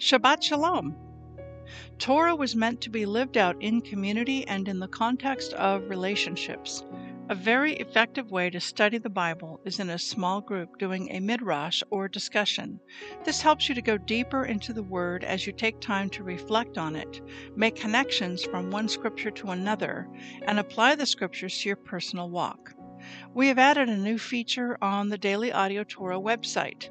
Shabbat Shalom! Torah was meant to be lived out in community and in the context of relationships. A very effective way to study the Bible is in a small group doing a midrash or discussion. This helps you to go deeper into the Word as you take time to reflect on it, make connections from one scripture to another, and apply the scriptures to your personal walk. We have added a new feature on the Daily Audio Torah website.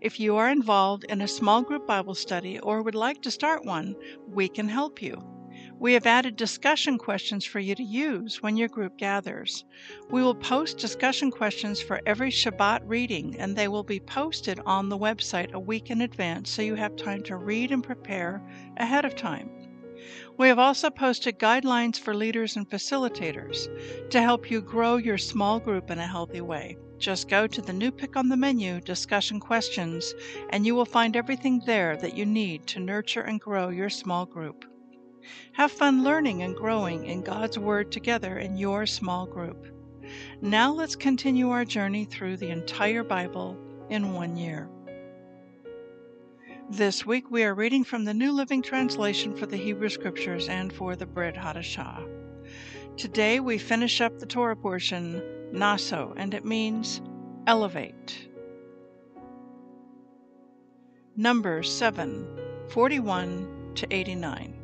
If you are involved in a small group Bible study or would like to start one, we can help you. We have added discussion questions for you to use when your group gathers. We will post discussion questions for every Shabbat reading, and they will be posted on the website a week in advance so you have time to read and prepare ahead of time. We have also posted guidelines for leaders and facilitators to help you grow your small group in a healthy way. Just go to the new pick on the menu, Discussion Questions, and you will find everything there that you need to nurture and grow your small group. Have fun learning and growing in God's Word together in your small group. Now let's continue our journey through the entire Bible in one year. This week we are reading from the New Living Translation for the Hebrew Scriptures and for the Brit Hadashah. Today we finish up the Torah portion, Naso, and it means elevate. Numbers 7 41 to 89.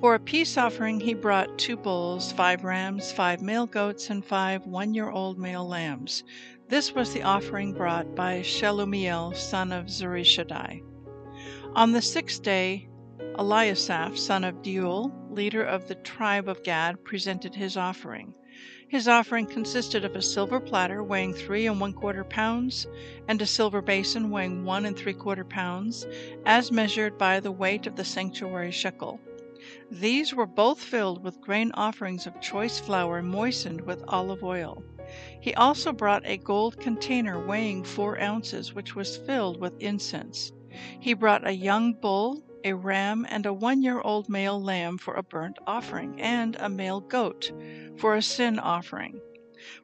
For a peace offering, he brought two bulls, five rams, five male goats, and five one year old male lambs. This was the offering brought by Shelumiel, son of Zurishaddai. On the sixth day, Eliasaph, son of Deuel, leader of the tribe of Gad, presented his offering. His offering consisted of a silver platter weighing three and one quarter pounds, and a silver basin weighing one and three quarter pounds, as measured by the weight of the sanctuary shekel. These were both filled with grain offerings of choice flour moistened with olive oil. He also brought a gold container weighing four ounces, which was filled with incense. He brought a young bull, a ram, and a one year old male lamb for a burnt offering, and a male goat for a sin offering.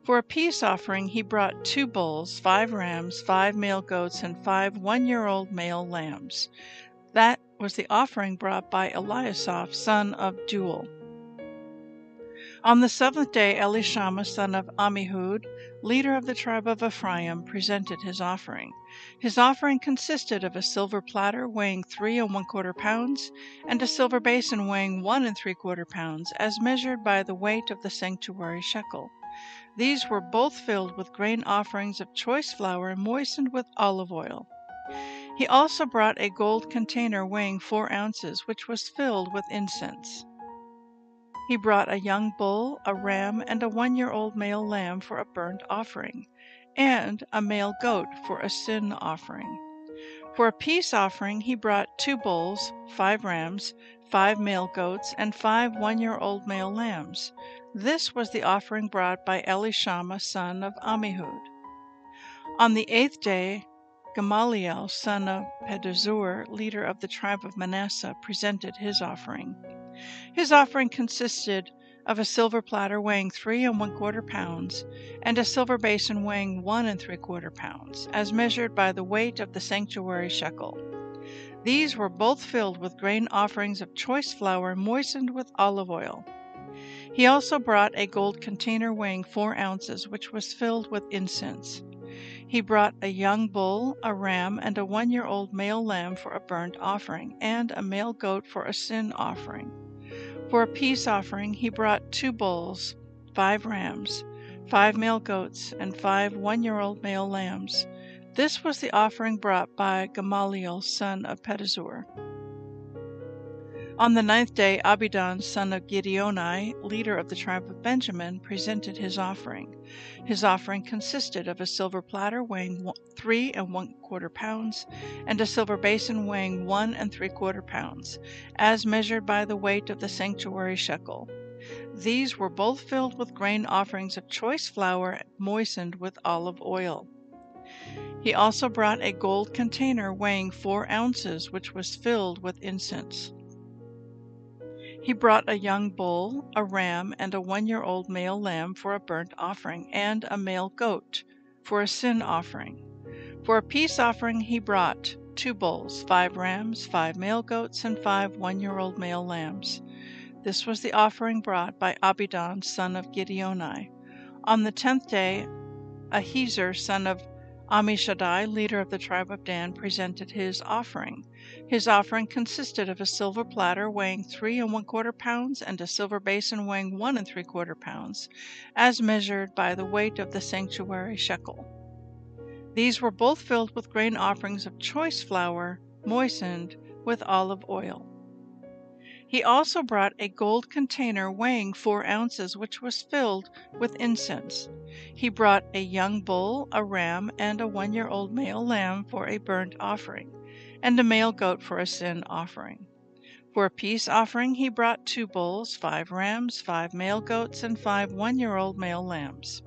For a peace offering, he brought two bulls, five rams, five male goats, and five one year old male lambs. That was the offering brought by Eliasaph, son of Deuel. On the seventh day, Elishama, son of Ammihud, leader of the tribe of Ephraim, presented his offering. His offering consisted of a silver platter weighing three and one quarter pounds, and a silver basin weighing one and three quarter pounds, as measured by the weight of the sanctuary shekel. These were both filled with grain offerings of choice flour moistened with olive oil. He also brought a gold container weighing four ounces, which was filled with incense. He brought a young bull, a ram, and a one year old male lamb for a burnt offering, and a male goat for a sin offering. For a peace offering, he brought two bulls, five rams, five male goats, and five one year old male lambs. This was the offering brought by Elishama, son of Ammihud. On the eighth day, Gamaliel, son of Pedahzur, leader of the tribe of Manasseh, presented his offering. His offering consisted of a silver platter weighing three and one quarter pounds, and a silver basin weighing one and three quarter pounds, as measured by the weight of the sanctuary shekel. These were both filled with grain offerings of choice flour moistened with olive oil. He also brought a gold container weighing four ounces, which was filled with incense. He brought a young bull, a ram, and a one year old male lamb for a burnt offering, and a male goat for a sin offering. For a peace offering, he brought two bulls, five rams, five male goats, and five one year old male lambs. This was the offering brought by Gamaliel, son of Pedahzur. On the ninth day, Abidan, son of Gideoni, leader of the tribe of Benjamin, presented his offering. His offering consisted of a silver platter weighing three and one quarter pounds, and a silver basin weighing one and three quarter pounds, as measured by the weight of the sanctuary shekel. These were both filled with grain offerings of choice flour moistened with olive oil. He also brought a gold container weighing four ounces, which was filled with incense. He brought a young bull, a ram, and a one year old male lamb for a burnt offering, and a male goat for a sin offering. For a peace offering he brought two bulls, five rams, five male goats, and five one year old male lambs. This was the offering brought by Abidan, son of Gideoni. On the tenth day, Ahiezer, son of Ammishaddai, leader of the tribe of Dan, presented his offering. His offering consisted of a silver platter weighing three and one quarter pounds and a silver basin weighing one and three quarter pounds, as measured by the weight of the sanctuary shekel. These were both filled with grain offerings of choice flour, moistened with olive oil. He also brought a gold container weighing four ounces, which was filled with incense. He brought a young bull, a ram, and a one year old male lamb for a burnt offering, and a male goat for a sin offering. For a peace offering, he brought two bulls, five rams, five male goats, and five one year old male lambs.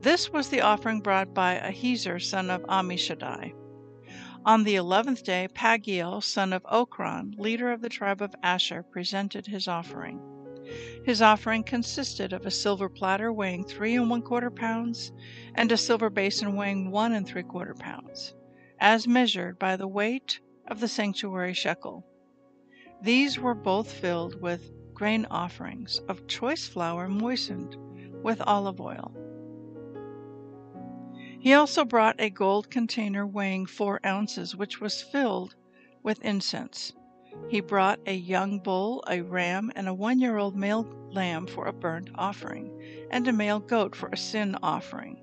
This was the offering brought by Ahiezer, son of Ammishaddai. On the eleventh day, Pagiel, son of Ochran, leader of the tribe of Asher, presented his offering. His offering consisted of a silver platter weighing three and one quarter pounds, and a silver basin weighing one and three quarter pounds, as measured by the weight of the sanctuary shekel. These were both filled with grain offerings of choice flour moistened with olive oil. He also brought a gold container weighing four ounces, which was filled with incense. He brought a young bull, a ram, and a one year old male lamb for a burnt offering, and a male goat for a sin offering.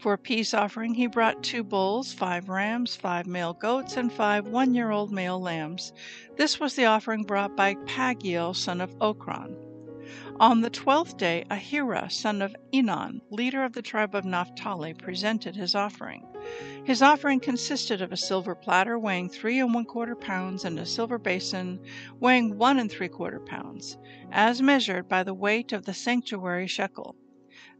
For a peace offering, he brought two bulls, five rams, five male goats, and five one year old male lambs. This was the offering brought by Pagiel, son of Ochran. On the twelfth day, Ahira, son of Enan, leader of the tribe of Naphtali, presented his offering. His offering consisted of a silver platter weighing three and one quarter pounds and a silver basin weighing one and three quarter pounds, as measured by the weight of the sanctuary shekel.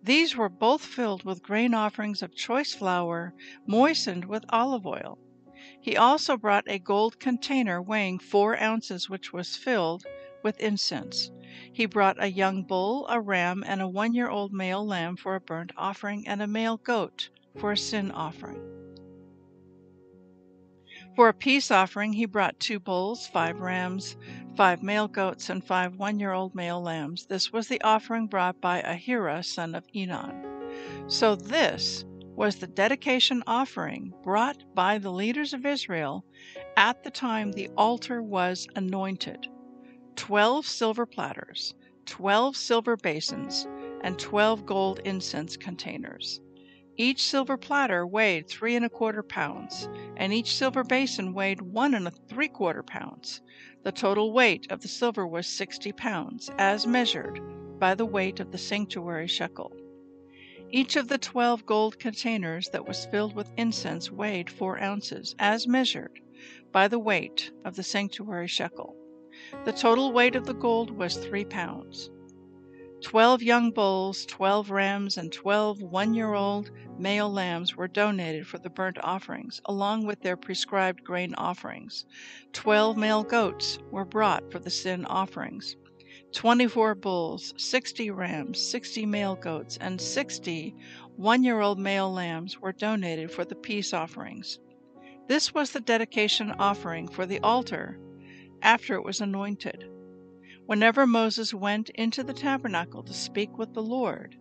These were both filled with grain offerings of choice flour, moistened with olive oil. He also brought a gold container weighing four ounces, which was filled with incense. He brought a young bull, a ram, and a one year old male lamb for a burnt offering, and a male goat for a sin offering. For a peace offering, he brought two bulls, five rams, five male goats, and five one year old male lambs. This was the offering brought by Ahira, son of Enan. So, this was the dedication offering brought by the leaders of Israel at the time the altar was anointed twelve silver platters, twelve silver basins, and twelve gold incense containers. Each silver platter weighed three and a quarter pounds, and each silver basin weighed one and a three quarter pounds. The total weight of the silver was sixty pounds, as measured by the weight of the sanctuary shekel. Each of the twelve gold containers that was filled with incense weighed four ounces, as measured by the weight of the sanctuary shekel. The total weight of the gold was three pounds. Twelve young bulls, twelve rams, and twelve one year old male lambs were donated for the burnt offerings, along with their prescribed grain offerings. Twelve male goats were brought for the sin offerings. Twenty four bulls, sixty rams, sixty male goats, and sixty one year old male lambs were donated for the peace offerings. This was the dedication offering for the altar after it was anointed. Whenever Moses went into the tabernacle to speak with the Lord,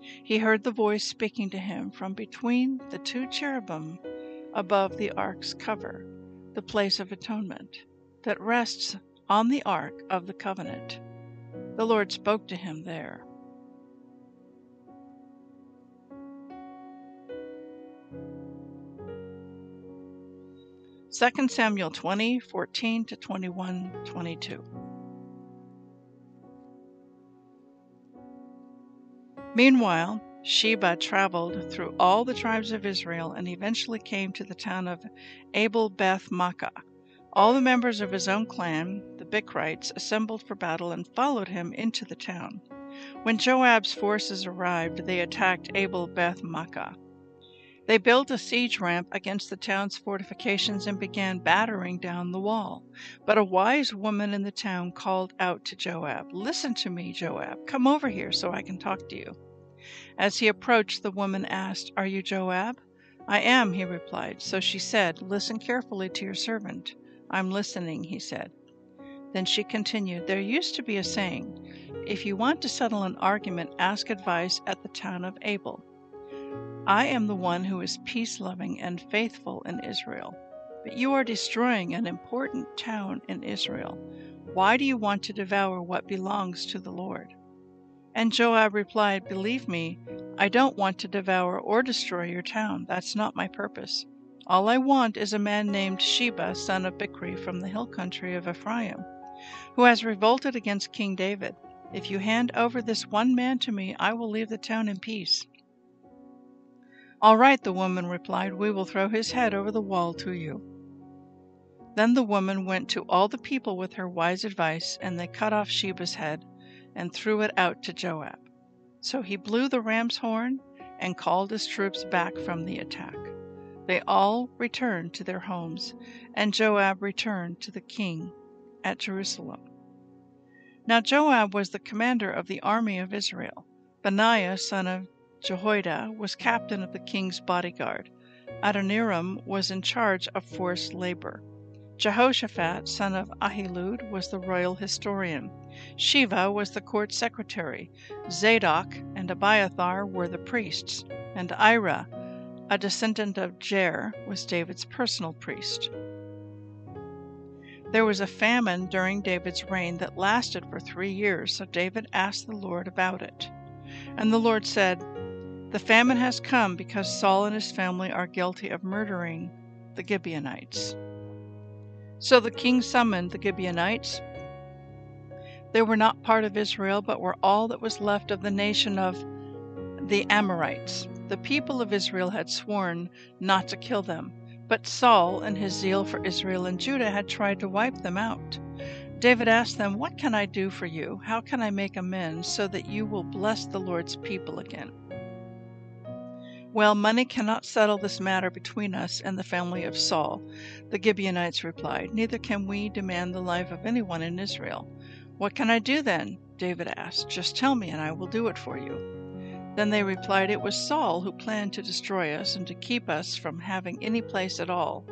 he heard the voice speaking to him from between the two cherubim above the ark's cover, the place of atonement, that rests on the ark of the covenant. The Lord spoke to him there. Second Samuel 20, 14 to 21, 22. Meanwhile, Sheba traveled through all the tribes of Israel and eventually came to the town of Abel Beth Maachah. All the members of his own clan, the Bichrites, assembled for battle and followed him into the town. When Joab's forces arrived, they attacked Abel Beth Maachah. They built a siege ramp against the town's fortifications and began battering down the wall. But a wise woman in the town called out to Joab, Listen to me, Joab. Come over here so I can talk to you. As he approached, the woman asked, Are you Joab? I am, he replied. So she said, Listen carefully to your servant. I'm listening, he said. Then she continued, There used to be a saying, If you want to settle an argument, ask advice at the town of Abel. I am the one who is peace loving and faithful in Israel. But you are destroying an important town in Israel. Why do you want to devour what belongs to the Lord? And Joab replied, Believe me, I don't want to devour or destroy your town. That's not my purpose. All I want is a man named Sheba, son of Bichri, from the hill country of Ephraim, who has revolted against King David. If you hand over this one man to me, I will leave the town in peace. All right, the woman replied, we will throw his head over the wall to you. Then the woman went to all the people with her wise advice, and they cut off Sheba's head and threw it out to Joab. So he blew the ram's horn and called his troops back from the attack. They all returned to their homes, and Joab returned to the king at Jerusalem. Now Joab was the commander of the army of Israel. Benaiah, son of Jehoiada was captain of the king's bodyguard. Adoniram was in charge of forced labor. Jehoshaphat, son of Ahilud, was the royal historian. Sheva was the court secretary. Zadok and Abiathar were the priests. And Ira, a descendant of Jair, was David's personal priest. There was a famine during David's reign that lasted for three years, so David asked the Lord about it. And the Lord said, the famine has come because Saul and his family are guilty of murdering the Gibeonites. So the king summoned the Gibeonites. They were not part of Israel, but were all that was left of the nation of the Amorites. The people of Israel had sworn not to kill them, but Saul, in his zeal for Israel and Judah, had tried to wipe them out. David asked them, What can I do for you? How can I make amends so that you will bless the Lord's people again? Well, money cannot settle this matter between us and the family of Saul, the Gibeonites replied. Neither can we demand the life of anyone in Israel. What can I do then? David asked. Just tell me, and I will do it for you. Then they replied, It was Saul who planned to destroy us and to keep us from having any place at all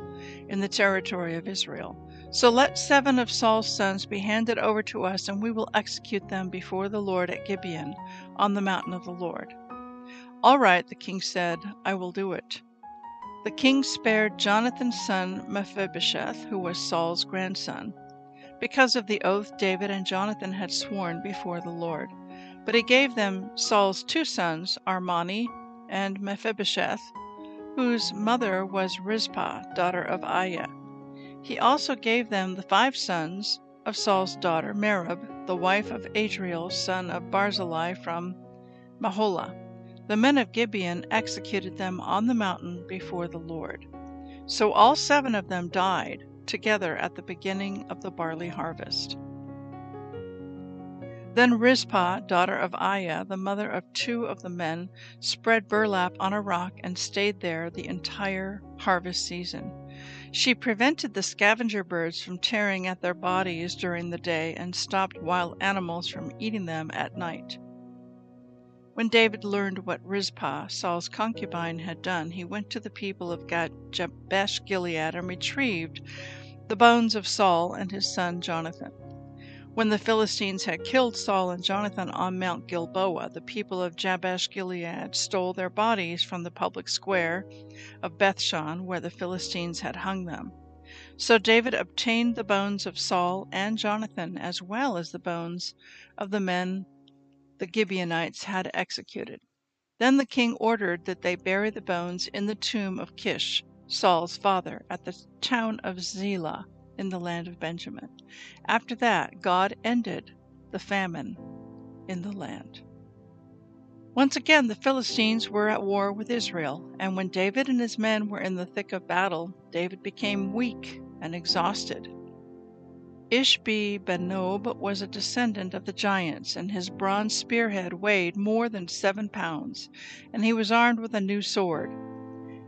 in the territory of Israel. So let seven of Saul's sons be handed over to us, and we will execute them before the Lord at Gibeon, on the mountain of the Lord. All right, the king said, I will do it. The king spared Jonathan's son Mephibosheth, who was Saul's grandson, because of the oath David and Jonathan had sworn before the Lord. But he gave them Saul's two sons, Armoni and Mephibosheth, whose mother was Rizpah, daughter of Aiah. He also gave them the five sons of Saul's daughter Merab, the wife of Adriel, son of Barzillai from Meholah. The men of Gibeon executed them on the mountain before the Lord. So all seven of them died together at the beginning of the barley harvest. Then Rizpah, daughter of Aiah, the mother of two of the men, spread burlap on a rock and stayed there the entire harvest season. She prevented the scavenger birds from tearing at their bodies during the day and stopped wild animals from eating them at night. When David learned what Rizpah, Saul's concubine, had done, he went to the people of Jabesh Gilead and retrieved the bones of Saul and his son Jonathan. When the Philistines had killed Saul and Jonathan on Mount Gilboa, the people of Jabesh Gilead stole their bodies from the public square of Bethshan, where the Philistines had hung them. So David obtained the bones of Saul and Jonathan, as well as the bones of the men the Gibeonites had executed. Then the king ordered that they bury the bones in the tomb of Kish, Saul's father, at the town of Zelah in the land of Benjamin. After that, God ended the famine in the land. Once again, the Philistines were at war with Israel, and when David and his men were in the thick of battle, David became weak and exhausted. Ishbi Benob was a descendant of the giants, and his bronze spearhead weighed more than seven pounds, and he was armed with a new sword.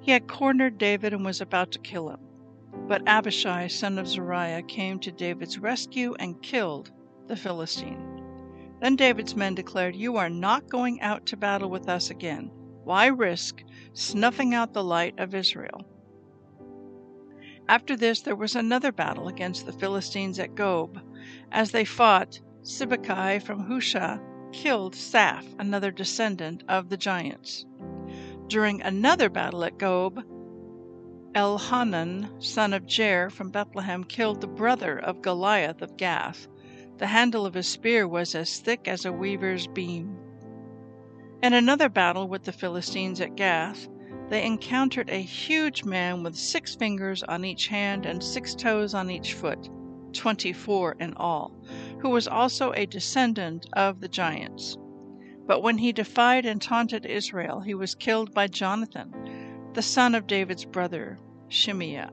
He had cornered David and was about to kill him. But Abishai, son of Zeruiah, came to David's rescue and killed the Philistine. Then David's men declared, You are not going out to battle with us again. Why risk snuffing out the light of Israel? After this, there was another battle against the Philistines at Gob. As they fought, Sibbecai from Husha killed Saph, another descendant of the giants. During another battle at Gob, Elhanan, son of Jair from Bethlehem, killed the brother of Goliath of Gath. The handle of his spear was as thick as a weaver's beam. In another battle with the Philistines at Gath, they encountered a huge man with six fingers on each hand and six toes on each foot, twenty four in all, who was also a descendant of the giants. But when he defied and taunted Israel, he was killed by Jonathan, the son of David's brother, Shimeah.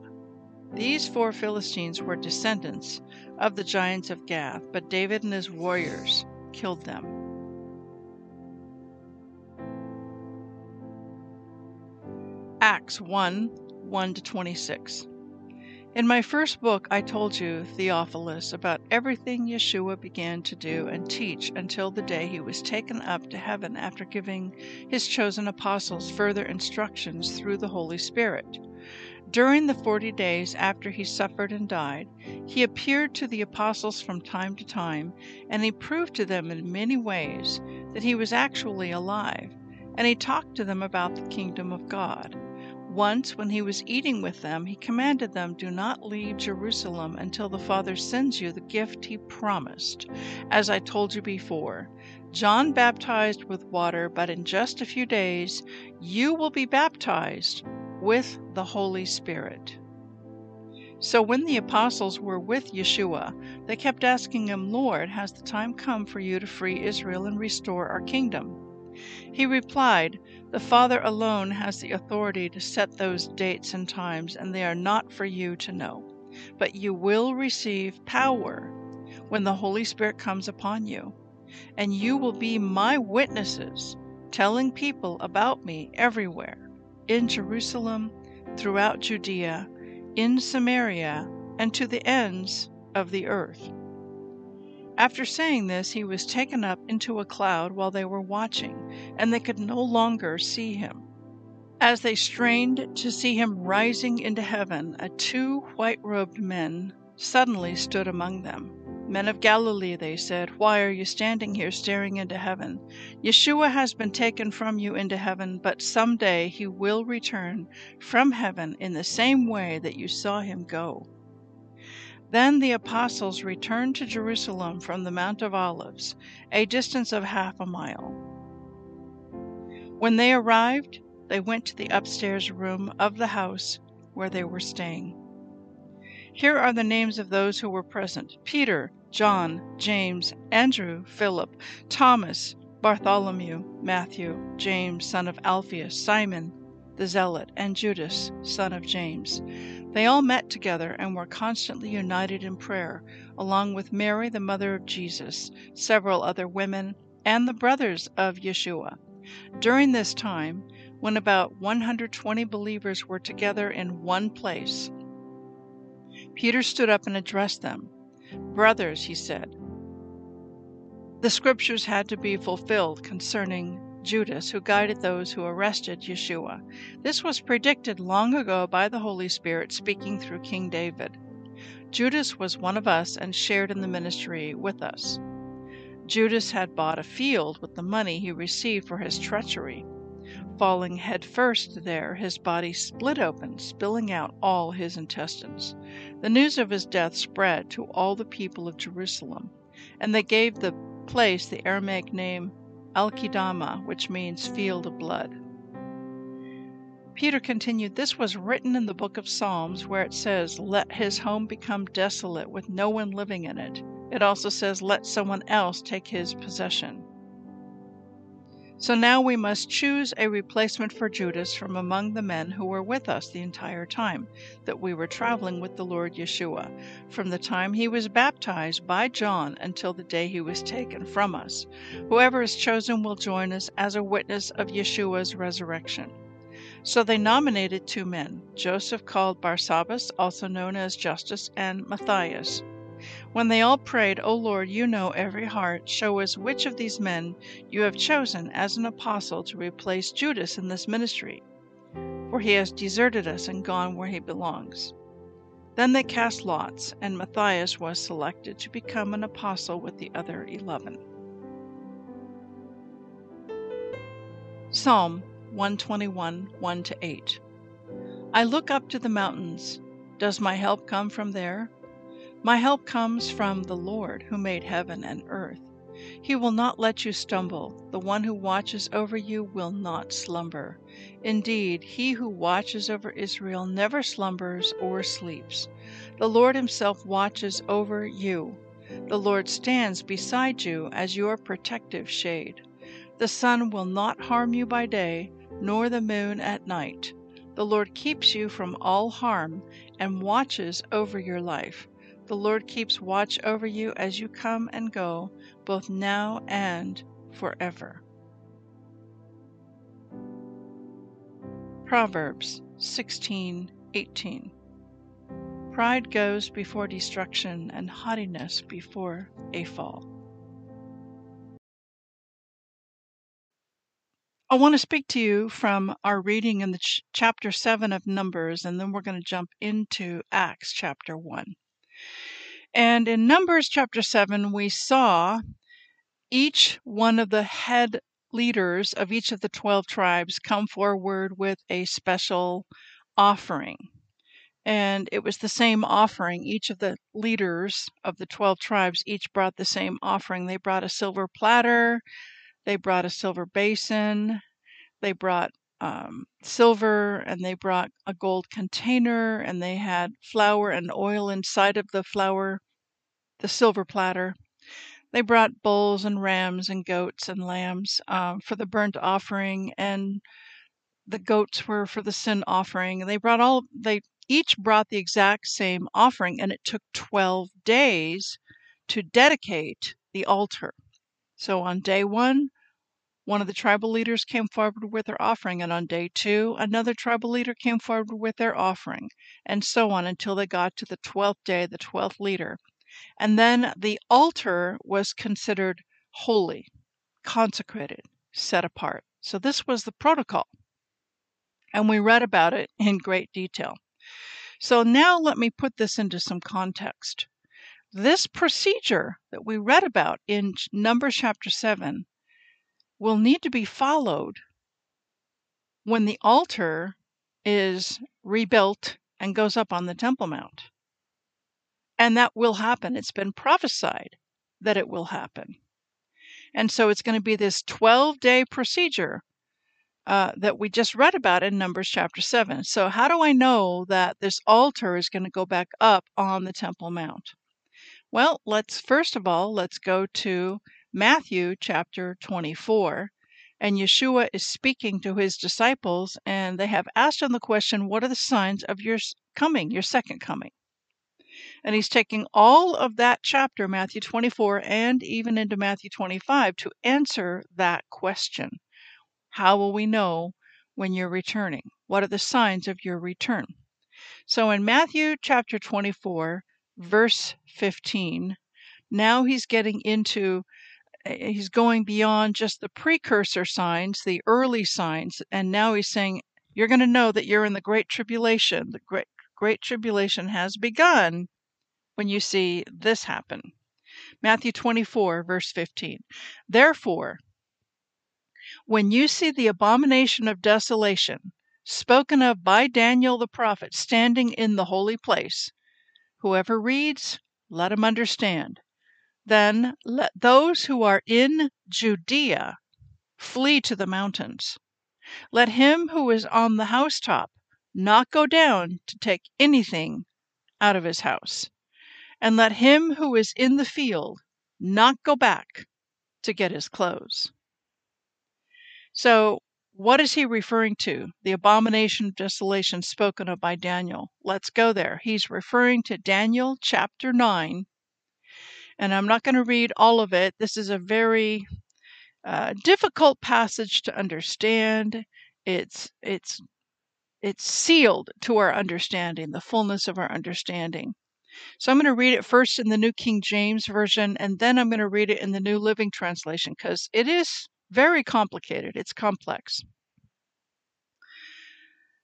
These four Philistines were descendants of the giants of Gath, but David and his warriors killed them. Acts 1 1 to 26. In my first book, I told you, Theophilus, about everything Yeshua began to do and teach until the day he was taken up to heaven after giving his chosen apostles further instructions through the Holy Spirit. During the forty days after he suffered and died, he appeared to the apostles from time to time, and he proved to them in many ways that he was actually alive, and he talked to them about the kingdom of God. Once, when he was eating with them, he commanded them, Do not leave Jerusalem until the Father sends you the gift he promised. As I told you before, John baptized with water, but in just a few days you will be baptized with the Holy Spirit. So when the apostles were with Yeshua, they kept asking him, Lord, has the time come for you to free Israel and restore our kingdom? He replied, The Father alone has the authority to set those dates and times, and they are not for you to know. But you will receive power when the Holy Spirit comes upon you, and you will be my witnesses, telling people about me everywhere in Jerusalem, throughout Judea, in Samaria, and to the ends of the earth. After saying this, he was taken up into a cloud while they were watching, and they could no longer see him. As they strained to see him rising into heaven, a two white robed men suddenly stood among them. Men of Galilee, they said, why are you standing here staring into heaven? Yeshua has been taken from you into heaven, but some day he will return from heaven in the same way that you saw him go. Then the apostles returned to Jerusalem from the Mount of Olives, a distance of half a mile. When they arrived, they went to the upstairs room of the house where they were staying. Here are the names of those who were present Peter, John, James, Andrew, Philip, Thomas, Bartholomew, Matthew, James, son of Alphaeus, Simon the Zealot, and Judas, son of James. They all met together and were constantly united in prayer, along with Mary, the mother of Jesus, several other women, and the brothers of Yeshua. During this time, when about 120 believers were together in one place, Peter stood up and addressed them. Brothers, he said, the scriptures had to be fulfilled concerning Judas, who guided those who arrested Yeshua. This was predicted long ago by the Holy Spirit speaking through King David. Judas was one of us and shared in the ministry with us. Judas had bought a field with the money he received for his treachery. Falling headfirst there, his body split open, spilling out all his intestines. The news of his death spread to all the people of Jerusalem, and they gave the place the Aramaic name Akeldama, which means field of blood. Peter continued, This was written in the book of Psalms, where it says, Let his home become desolate with no one living in it. It also says, Let someone else take his possession. So now we must choose a replacement for Judas from among the men who were with us the entire time that we were traveling with the Lord Yeshua, from the time he was baptized by John until the day he was taken from us. Whoever is chosen will join us as a witness of Yeshua's resurrection. So they nominated two men, Joseph called Barsabbas, also known as Justus, and Matthias. When they all prayed, O Lord, you know every heart, show us which of these men you have chosen as an apostle to replace Judas in this ministry, for he has deserted us and gone where he belongs. Then they cast lots, and Matthias was selected to become an apostle with the other eleven. Psalm 121 1 8. I look up to the mountains. Does my help come from there? My help comes from the Lord who made heaven and earth. He will not let you stumble. The one who watches over you will not slumber. Indeed, he who watches over Israel never slumbers or sleeps. The Lord himself watches over you. The Lord stands beside you as your protective shade. The sun will not harm you by day, nor the moon at night. The Lord keeps you from all harm and watches over your life. The Lord keeps watch over you as you come and go, both now and forever. Proverbs 16:18 Pride goes before destruction and haughtiness before a fall. I want to speak to you from our reading in the ch- chapter 7 of Numbers, and then we're going to jump into Acts chapter 1. And in Numbers chapter 7, we saw each one of the head leaders of each of the 12 tribes come forward with a special offering. And it was the same offering. Each of the leaders of the 12 tribes each brought the same offering. They brought a silver platter, they brought a silver basin, they brought um, silver, and they brought a gold container, and they had flour and oil inside of the flour, the silver platter. They brought bulls and rams and goats and lambs um, for the burnt offering, and the goats were for the sin offering. They brought all, they each brought the exact same offering, and it took 12 days to dedicate the altar. So on day one, one of the tribal leaders came forward with their offering, and on day two, another tribal leader came forward with their offering, and so on until they got to the twelfth day, the twelfth leader. And then the altar was considered holy, consecrated, set apart. So this was the protocol. And we read about it in great detail. So now let me put this into some context. This procedure that we read about in Numbers chapter 7 will need to be followed when the altar is rebuilt and goes up on the Temple Mount. And that will happen. It's been prophesied that it will happen. And so it's going to be this 12 day procedure uh, that we just read about in Numbers chapter 7. So, how do I know that this altar is going to go back up on the Temple Mount? Well, let's first of all, let's go to Matthew chapter 24. And Yeshua is speaking to his disciples, and they have asked him the question, What are the signs of your coming, your second coming? And he's taking all of that chapter, Matthew 24, and even into Matthew 25, to answer that question. How will we know when you're returning? What are the signs of your return? So in Matthew chapter 24, verse 15, now he's getting into he's going beyond just the precursor signs, the early signs, and now he's saying you're going to know that you're in the great tribulation. The great great tribulation has begun when you see this happen. Matthew 24, verse 15. Therefore, when you see the abomination of desolation spoken of by Daniel the prophet standing in the holy place, whoever reads, let him understand. Then let those who are in Judea flee to the mountains. Let him who is on the housetop not go down to take anything out of his house. And let him who is in the field not go back to get his clothes. So, what is he referring to? The abomination of desolation spoken of by Daniel. Let's go there. He's referring to Daniel chapter 9. And I'm not going to read all of it. This is a very uh, difficult passage to understand. It's it's it's sealed to our understanding, the fullness of our understanding. So I'm going to read it first in the New King James Version, and then I'm going to read it in the New Living Translation because it is very complicated. It's complex.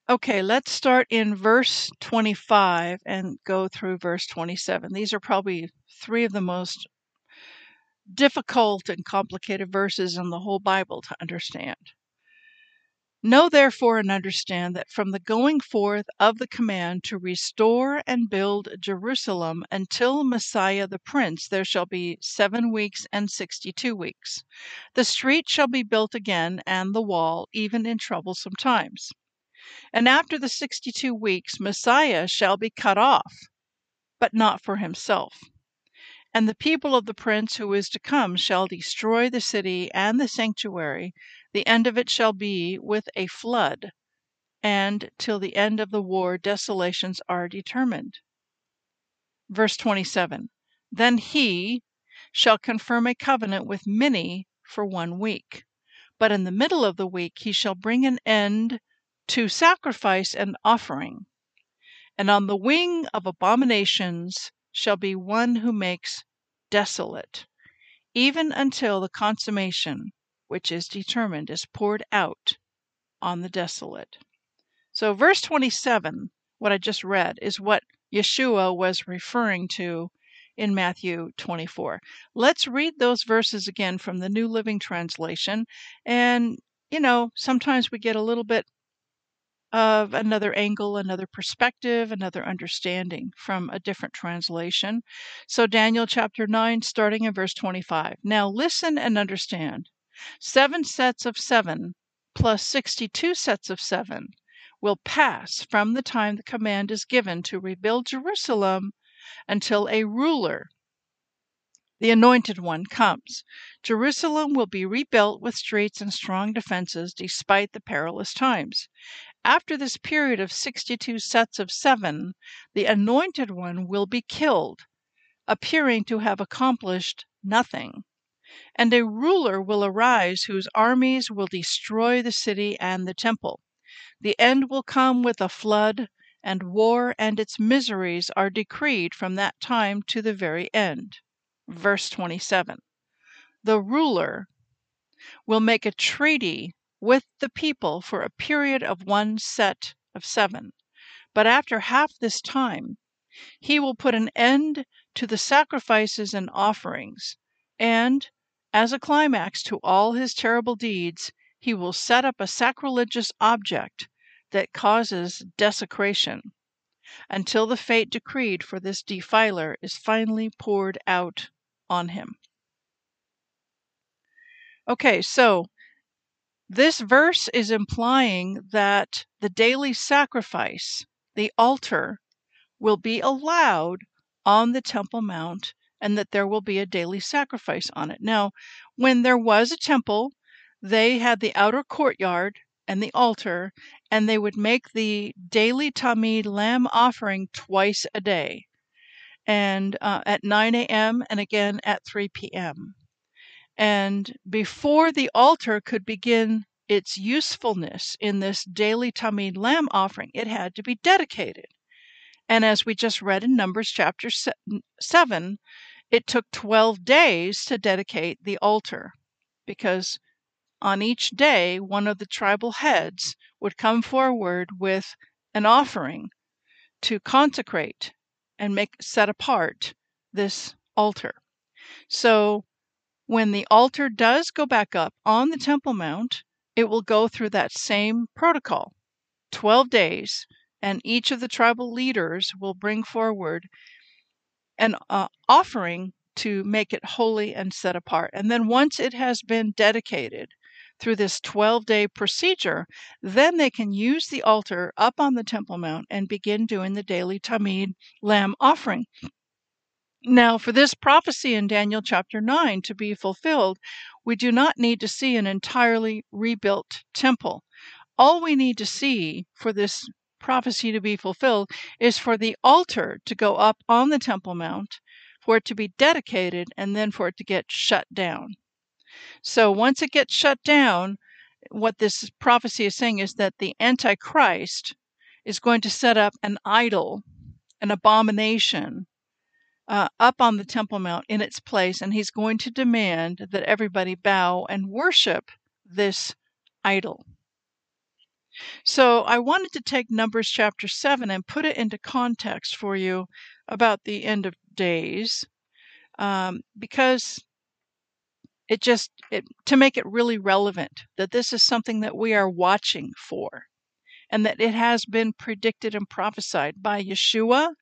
Okay, let's start in verse 25 and go through verse 27. These are probably three of the most difficult and complicated verses in the whole Bible to understand. Know therefore and understand that from the going forth of the command to restore and build Jerusalem until Messiah the Prince there shall be seven weeks and sixty two weeks. The street shall be built again, and the wall, even in troublesome times. And after the sixty two weeks Messiah shall be cut off, but not for himself. And the people of the prince who is to come shall destroy the city and the sanctuary. The end of it shall be with a flood, and till the end of the war desolations are determined. Verse 27 Then he shall confirm a covenant with many for one week. But in the middle of the week he shall bring an end to sacrifice an offering. And on the wing of abominations shall be one who makes desolate, even until the consummation which is determined is poured out on the desolate. So, verse 27, what I just read, is what Yeshua was referring to in Matthew 24. Let's read those verses again from the New Living Translation. And, you know, sometimes we get a little bit of another angle, another perspective, another understanding from a different translation. So, Daniel chapter 9, starting in verse 25. Now, listen and understand. Seven sets of seven plus 62 sets of seven will pass from the time the command is given to rebuild Jerusalem until a ruler, the anointed one, comes. Jerusalem will be rebuilt with streets and strong defenses despite the perilous times. After this period of 62 sets of seven, the anointed one will be killed, appearing to have accomplished nothing. And a ruler will arise whose armies will destroy the city and the temple. The end will come with a flood, and war and its miseries are decreed from that time to the very end. Verse 27 The ruler will make a treaty with the people for a period of one set of seven. But after half this time, he will put an end to the sacrifices and offerings, and, as a climax to all his terrible deeds, he will set up a sacrilegious object that causes desecration, until the fate decreed for this defiler is finally poured out on him. Okay, so this verse is implying that the daily sacrifice, the altar, will be allowed on the Temple Mount and that there will be a daily sacrifice on it. Now, when there was a temple, they had the outer courtyard and the altar, and they would make the daily Tamid lamb offering twice a day, and uh, at 9 a.m. and again at 3 p.m. And before the altar could begin its usefulness in this daily Tamid lamb offering, it had to be dedicated. And as we just read in Numbers chapter 7, it took 12 days to dedicate the altar because on each day one of the tribal heads would come forward with an offering to consecrate and make set apart this altar. So when the altar does go back up on the Temple Mount, it will go through that same protocol 12 days, and each of the tribal leaders will bring forward an uh, offering to make it holy and set apart. And then once it has been dedicated through this 12 day procedure, then they can use the altar up on the Temple Mount and begin doing the daily Tamid lamb offering. Now, for this prophecy in Daniel chapter 9 to be fulfilled, we do not need to see an entirely rebuilt temple. All we need to see for this prophecy to be fulfilled is for the altar to go up on the Temple Mount, for it to be dedicated, and then for it to get shut down. So once it gets shut down, what this prophecy is saying is that the Antichrist is going to set up an idol, an abomination, uh, up on the Temple Mount in its place, and he's going to demand that everybody bow and worship this idol. So I wanted to take Numbers chapter 7 and put it into context for you about the end of days um, because it just it, to make it really relevant that this is something that we are watching for and that it has been predicted and prophesied by Yeshua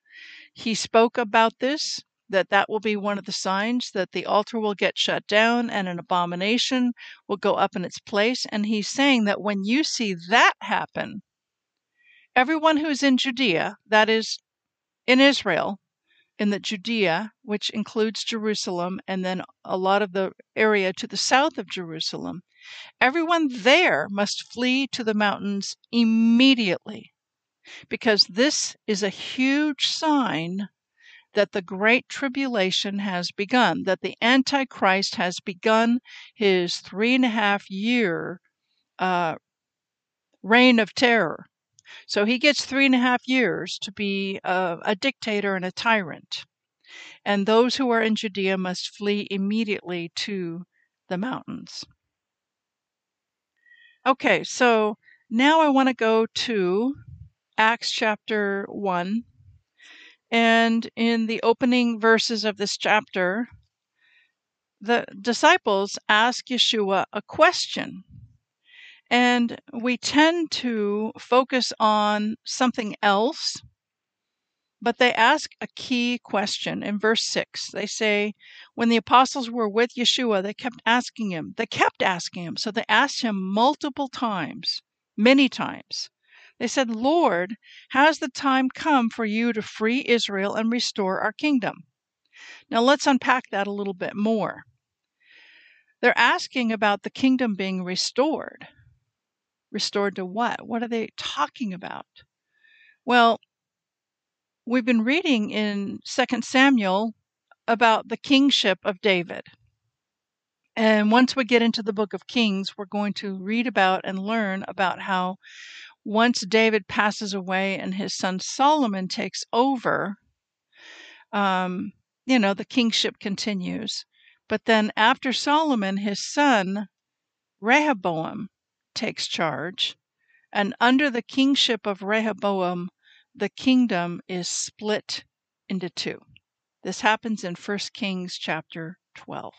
he spoke about this, that that will be one of the signs that the altar will get shut down and an abomination will go up in its place. And he's saying that when you see that happen, everyone who's in Judea, that is in Israel, in the Judea, which includes Jerusalem and then a lot of the area to the south of Jerusalem, everyone there must flee to the mountains immediately because this is a huge sign that the Great Tribulation has begun, that the Antichrist has begun his three and a half year uh, reign of terror. So he gets three and a half years to be a, a dictator and a tyrant. And those who are in Judea must flee immediately to the mountains. Okay, so now I want to go to Acts chapter 1. And in the opening verses of this chapter, the disciples ask Yeshua a question. And we tend to focus on something else, but they ask a key question in verse 6. They say, When the apostles were with Yeshua, they kept asking him. They kept asking him. So they asked him multiple times, many times. They said, Lord, has the time come for you to free Israel and restore our kingdom? Now let's unpack that a little bit more. They're asking about the kingdom being restored. Restored to what? What are they talking about? Well, we've been reading in 2 Samuel about the kingship of David. And once we get into the book of Kings, we're going to read about and learn about how once David passes away and his son Solomon takes over, um, you know, the kingship continues. But then after Solomon, his son Rehoboam takes charge. And under the kingship of Rehoboam, the kingdom is split into two. This happens in 1 Kings chapter 12.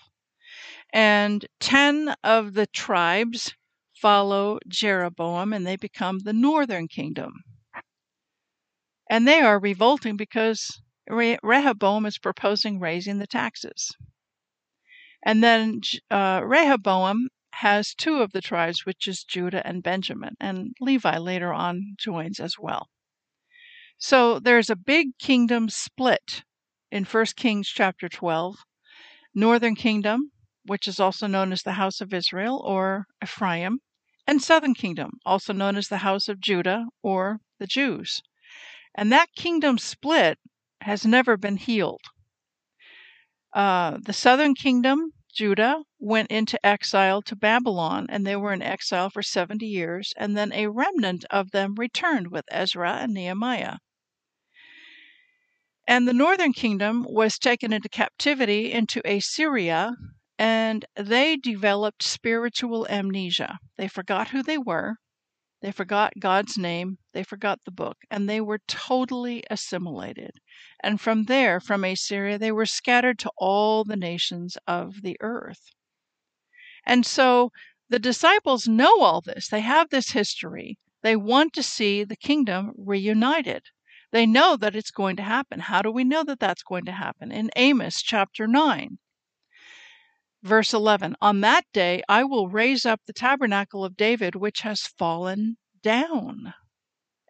And 10 of the tribes follow Jeroboam and they become the northern kingdom. And they are revolting because Rehoboam is proposing raising the taxes. And then uh, Rehoboam has two of the tribes, which is Judah and Benjamin, and Levi later on joins as well. So there's a big kingdom split in 1 Kings chapter 12. Northern kingdom, which is also known as the house of Israel or Ephraim, and southern kingdom, also known as the house of Judah or the Jews. And that kingdom split has never been healed. Uh, the southern kingdom, Judah, went into exile to Babylon, and they were in exile for 70 years, and then a remnant of them returned with Ezra and Nehemiah. And the northern kingdom was taken into captivity into Assyria and they developed spiritual amnesia. They forgot who they were, They forgot God's name, they forgot the book, and they were totally assimilated. And from there, from Assyria, they were scattered to all the nations of the earth. And so the disciples know all this. They have this history. They want to see the kingdom reunited. They know that it's going to happen. How do we know that that's going to happen? In Amos chapter 9, verse 11 On that day I will raise up the tabernacle of David, which has fallen down,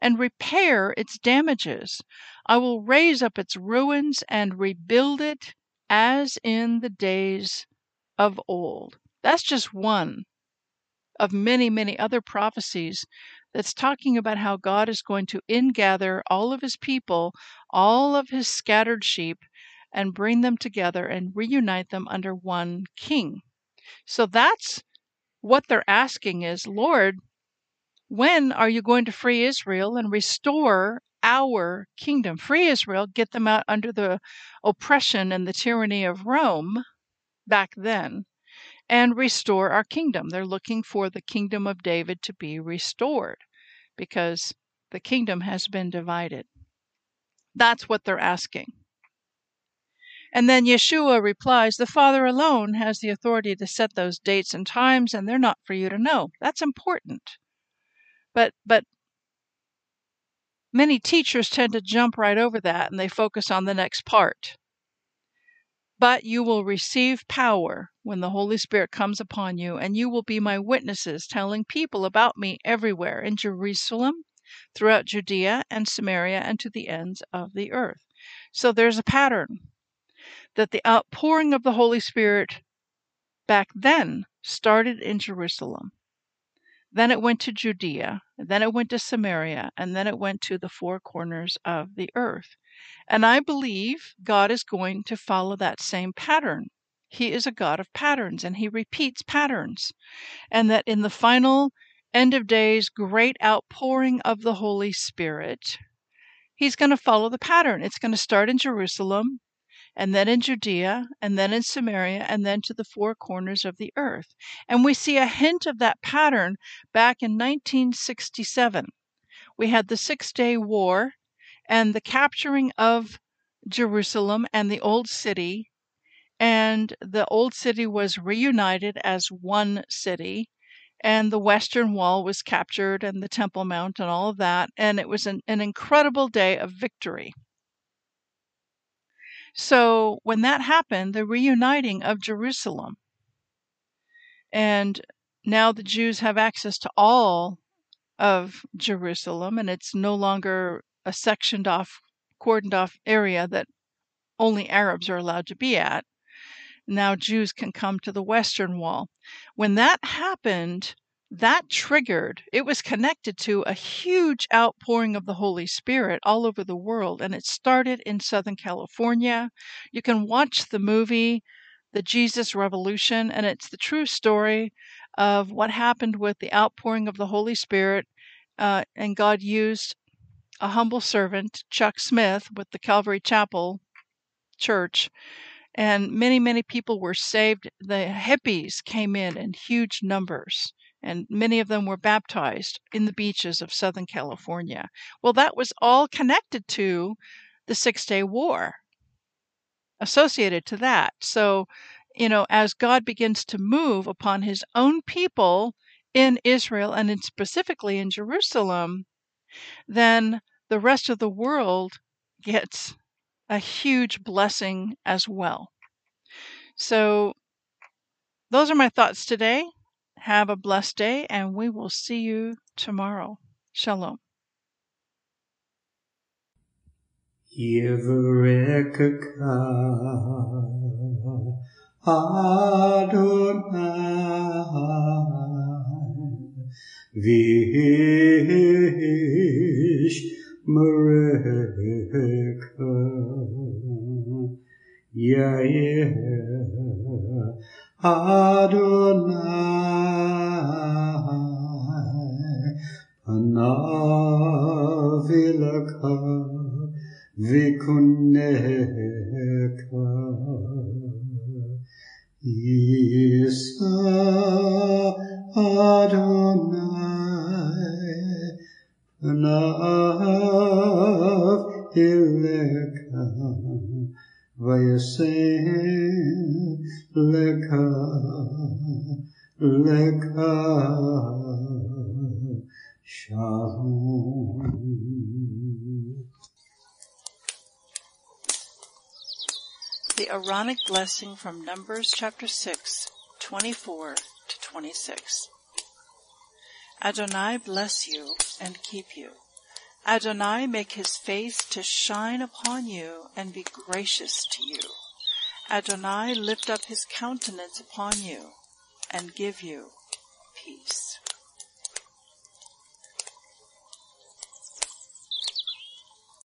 and repair its damages. I will raise up its ruins and rebuild it as in the days of old. That's just one of many, many other prophecies that's talking about how God is going to ingather all of his people, all of his scattered sheep, and bring them together and reunite them under one king. So that's what they're asking is, Lord, when are you going to free Israel and restore our kingdom? Free Israel, get them out under the oppression and the tyranny of Rome back then and restore our kingdom. They're looking for the kingdom of David to be restored because the kingdom has been divided. That's what they're asking. And then Yeshua replies, The Father alone has the authority to set those dates and times, and they're not for you to know. That's important. But but many teachers tend to jump right over that and they focus on the next part. But you will receive power when the Holy Spirit comes upon you, and you will be my witnesses, telling people about me everywhere in Jerusalem, throughout Judea and Samaria, and to the ends of the earth. So there's a pattern that the outpouring of the Holy Spirit back then started in Jerusalem. Then it went to Judea, then it went to Samaria, and then it went to the four corners of the earth. And I believe God is going to follow that same pattern. He is a God of patterns and he repeats patterns. And that in the final end of days great outpouring of the Holy Spirit, he's going to follow the pattern. It's going to start in Jerusalem, and then in Judea, and then in Samaria, and then to the four corners of the earth. And we see a hint of that pattern back in 1967. We had the Six Day War and the capturing of Jerusalem and the Old City. And the Old City was reunited as one city. And the Western Wall was captured, and the Temple Mount, and all of that. And it was an, an incredible day of victory. So, when that happened, the reuniting of Jerusalem, and now the Jews have access to all of Jerusalem, and it's no longer a sectioned off, cordoned off area that only Arabs are allowed to be at. Now Jews can come to the Western Wall. When that happened, that triggered, it was connected to a huge outpouring of the Holy Spirit all over the world, and it started in Southern California. You can watch the movie, The Jesus Revolution, and it's the true story of what happened with the outpouring of the Holy Spirit. Uh, and God used a humble servant, Chuck Smith, with the Calvary Chapel Church, and many, many people were saved. The hippies came in in huge numbers, and many of them were baptized in the beaches of Southern California. Well, that was all connected to the Six Day War, associated to that. So, you know, as God begins to move upon his own people in Israel and in specifically in Jerusalem, then the rest of the world gets a huge blessing as well. So, those are my thoughts today. Have a blessed day, and we will see you tomorrow. Shalom. Adonai Vish Adonai panav ilaka vikuneka Isa Adonai panav ilaka vayaseh Lecha, Lecha, Shalom. The Aaronic blessing from Numbers chapter 6, 24 to 26. Adonai bless you and keep you. Adonai make his face to shine upon you and be gracious to you. Adonai lift up his countenance upon you and give you peace.